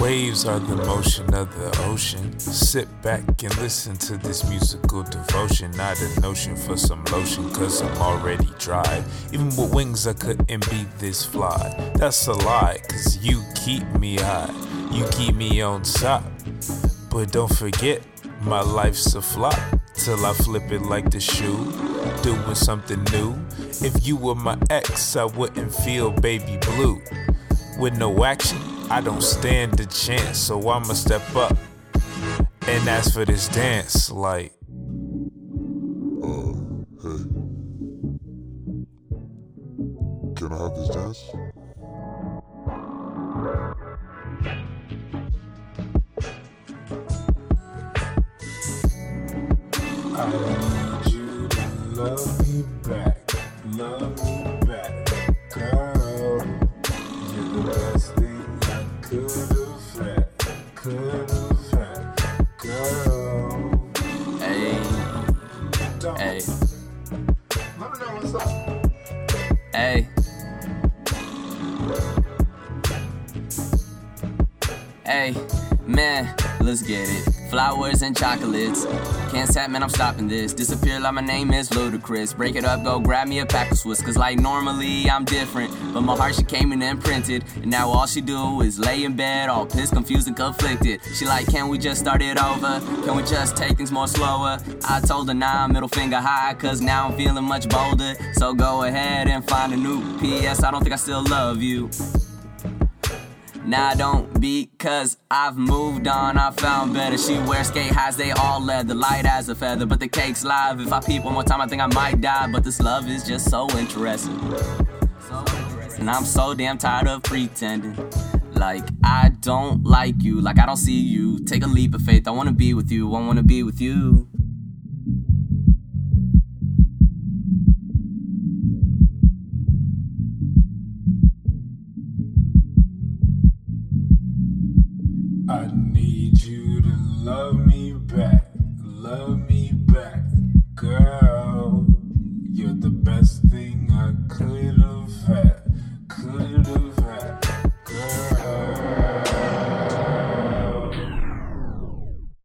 Waves are the motion of the ocean. Sit back and listen to this musical devotion. Not a notion for some lotion, cause I'm already dry. Even with wings, I couldn't be this fly. That's a lie, cause you keep me high. You keep me on top. But don't forget, my life's a flop. Till I flip it like the shoe. Doing something new. If you were my ex, I wouldn't feel baby blue. With no action, I don't stand a chance, so I'ma step up and ask for this dance. Like, Uh, hey. Can I have this dance? I need you to love me back, love me hey, hey. Hey, man, let's get it. Flowers and chocolates. Can't stop, man, I'm stopping this. Disappear like my name is ludicrous. Break it up, go grab me a pack of Swiss. Cause like normally I'm different. But my heart, she came in and printed. And now all she do is lay in bed, all pissed, confused, and conflicted. She like, can we just start it over? Can we just take things more slower? I told her, nah, middle finger high. Cause now I'm feeling much bolder. So go ahead and find a new PS. I don't think I still love you. Nah, I don't be because I've moved on, I found better. She wears skate highs, they all leather, light as a feather. But the cake's live. If I peep one more time, I think I might die. But this love is just so interesting. So interesting. And I'm so damn tired of pretending. Like I don't like you, like I don't see you. Take a leap of faith, I wanna be with you, I wanna be with you. Love me back, love me back, girl. You're the best thing I could have had,